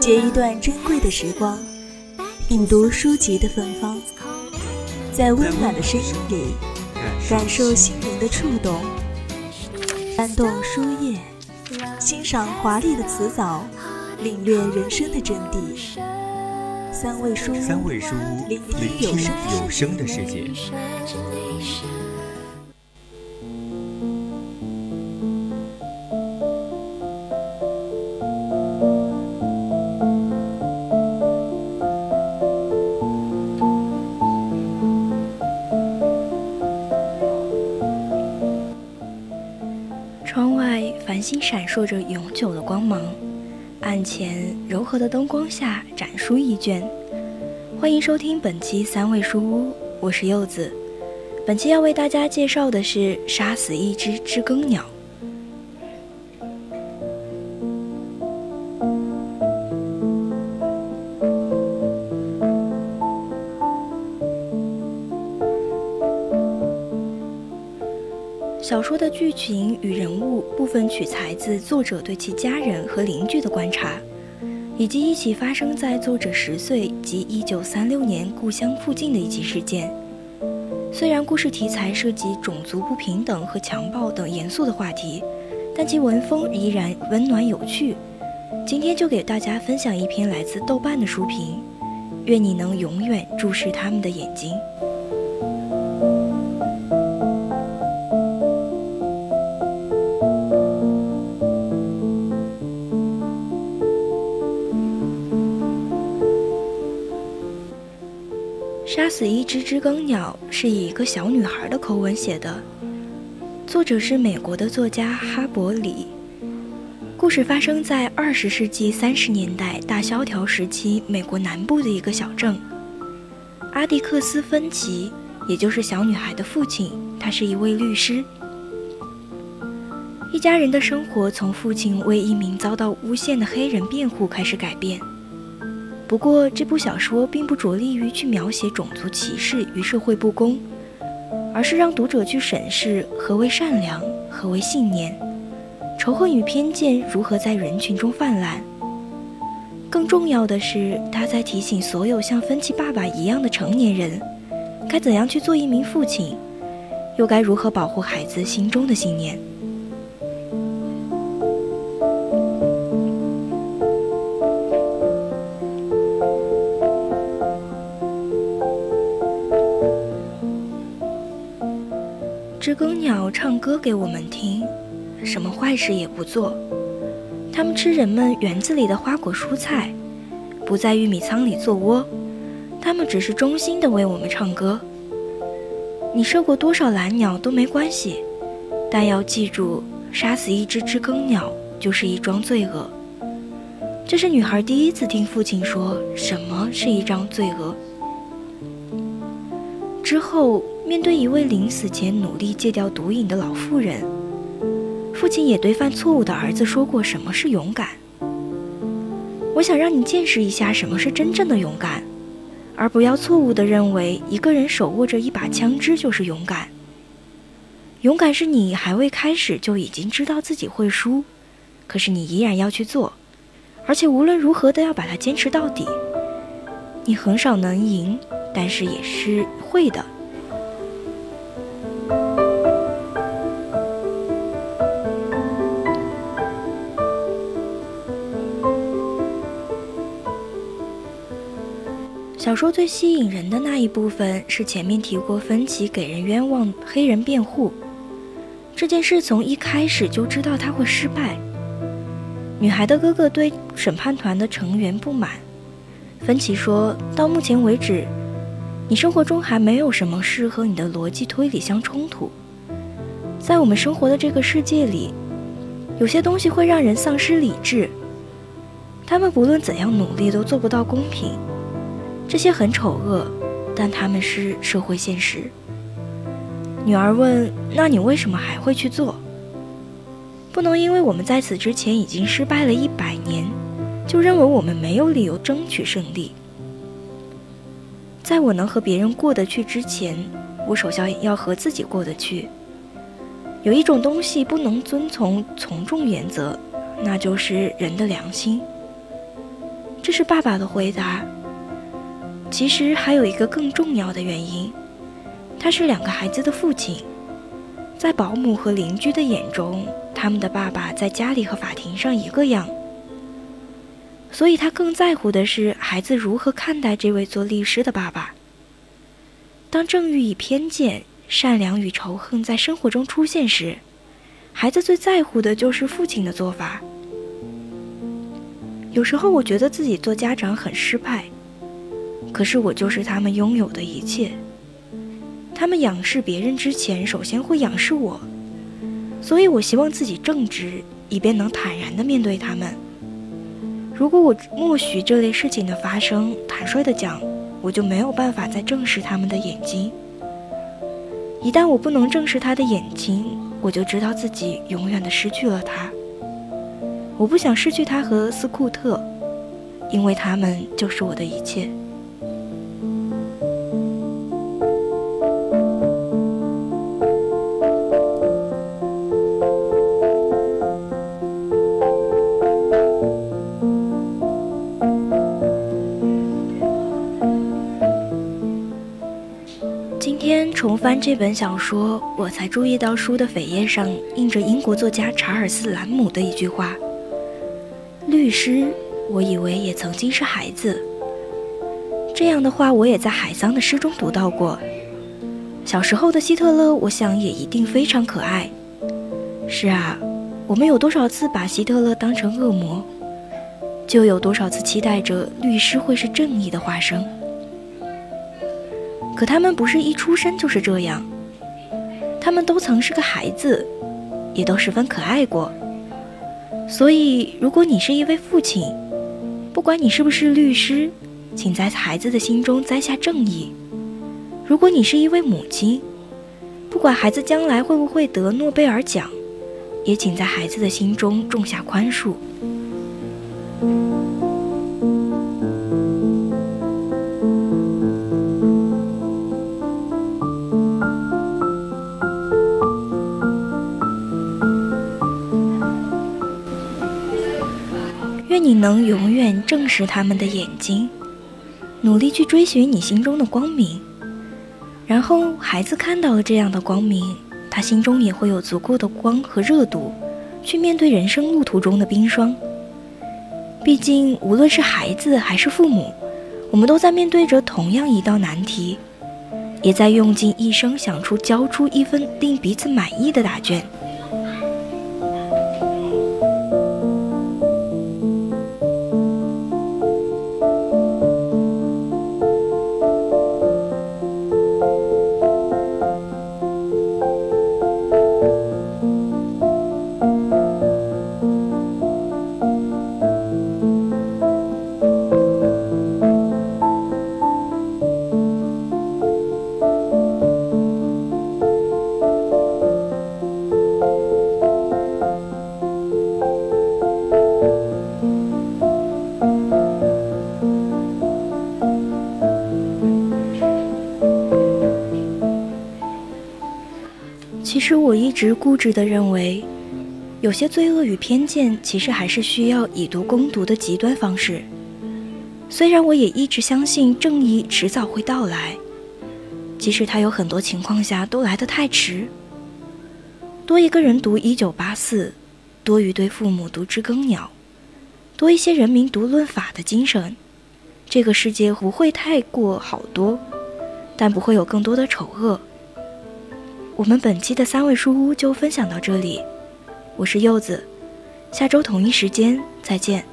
借一段珍贵的时光，品读书籍的芬芳，在温暖的声音里，感受心灵的触动，翻动书页，欣赏华丽的辞藻，领略人生的真谛。三味书屋，聆听有声有声的世界。心闪烁着永久的光芒，案前柔和的灯光下展书一卷。欢迎收听本期三味书屋，我是柚子。本期要为大家介绍的是《杀死一只知更鸟》。说的剧情与人物部分取材自作者对其家人和邻居的观察，以及一起发生在作者十岁及一九三六年故乡附近的一起事件。虽然故事题材涉及种族不平等和强暴等严肃的话题，但其文风依然温暖有趣。今天就给大家分享一篇来自豆瓣的书评，愿你能永远注视他们的眼睛。杀死一只知更鸟是以一个小女孩的口吻写的，作者是美国的作家哈伯里。故事发生在二十世纪三十年代大萧条时期美国南部的一个小镇。阿迪克斯·芬奇，也就是小女孩的父亲，他是一位律师。一家人的生活从父亲为一名遭到诬陷的黑人辩护开始改变。不过，这部小说并不着力于去描写种族歧视与社会不公，而是让读者去审视何为善良，何为信念，仇恨与偏见如何在人群中泛滥。更重要的是，他在提醒所有像芬奇爸爸一样的成年人，该怎样去做一名父亲，又该如何保护孩子心中的信念。知更鸟唱歌给我们听，什么坏事也不做。它们吃人们园子里的花果蔬菜，不在玉米仓里做窝。它们只是衷心的为我们唱歌。你射过多少蓝鸟都没关系，但要记住，杀死一只知更鸟就是一桩罪恶。这是女孩第一次听父亲说什么是一桩罪恶。之后，面对一位临死前努力戒掉毒瘾的老妇人，父亲也对犯错误的儿子说过什么是勇敢。我想让你见识一下什么是真正的勇敢，而不要错误地认为一个人手握着一把枪支就是勇敢。勇敢是你还未开始就已经知道自己会输，可是你依然要去做，而且无论如何都要把它坚持到底。你很少能赢。但是也是会的。小说最吸引人的那一部分是前面提过芬奇给人冤枉黑人辩护这件事，从一开始就知道他会失败。女孩的哥哥对审判团的成员不满，芬奇说到目前为止。你生活中还没有什么事和你的逻辑推理相冲突。在我们生活的这个世界里，有些东西会让人丧失理智。他们不论怎样努力都做不到公平。这些很丑恶，但他们是社会现实。女儿问：“那你为什么还会去做？”不能因为我们在此之前已经失败了一百年，就认为我们没有理由争取胜利。在我能和别人过得去之前，我首先要和自己过得去。有一种东西不能遵从从众原则，那就是人的良心。这是爸爸的回答。其实还有一个更重要的原因，他是两个孩子的父亲，在保姆和邻居的眼中，他们的爸爸在家里和法庭上一个样，所以他更在乎的是孩子如何看待这位做律师的爸爸。当正义与偏见、善良与仇恨在生活中出现时，孩子最在乎的就是父亲的做法。有时候我觉得自己做家长很失败。可是我就是他们拥有的一切。他们仰视别人之前，首先会仰视我，所以我希望自己正直，以便能坦然地面对他们。如果我默许这类事情的发生，坦率地讲，我就没有办法再正视他们的眼睛。一旦我不能正视他的眼睛，我就知道自己永远地失去了他。我不想失去他和斯库特，因为他们就是我的一切。翻这本小说，我才注意到书的扉页上印着英国作家查尔斯·兰姆的一句话：“律师，我以为也曾经是孩子。”这样的话，我也在海桑的诗中读到过。小时候的希特勒，我想也一定非常可爱。是啊，我们有多少次把希特勒当成恶魔，就有多少次期待着律师会是正义的化身。可他们不是一出生就是这样，他们都曾是个孩子，也都十分可爱过。所以，如果你是一位父亲，不管你是不是律师，请在孩子的心中栽下正义；如果你是一位母亲，不管孩子将来会不会得诺贝尔奖，也请在孩子的心中种下宽恕。你能永远正视他们的眼睛，努力去追寻你心中的光明。然后，孩子看到了这样的光明，他心中也会有足够的光和热度，去面对人生路途中的冰霜。毕竟，无论是孩子还是父母，我们都在面对着同样一道难题，也在用尽一生想出交出一份令彼此满意的答卷。其实我一直固执地认为，有些罪恶与偏见其实还是需要以毒攻毒的极端方式。虽然我也一直相信正义迟早会到来，即使它有很多情况下都来得太迟。多一个人读《一九八四》，多一对父母读《知更鸟》，多一些人民读《论法》的精神，这个世界不会太过好多，但不会有更多的丑恶。我们本期的三味书屋就分享到这里，我是柚子，下周同一时间再见。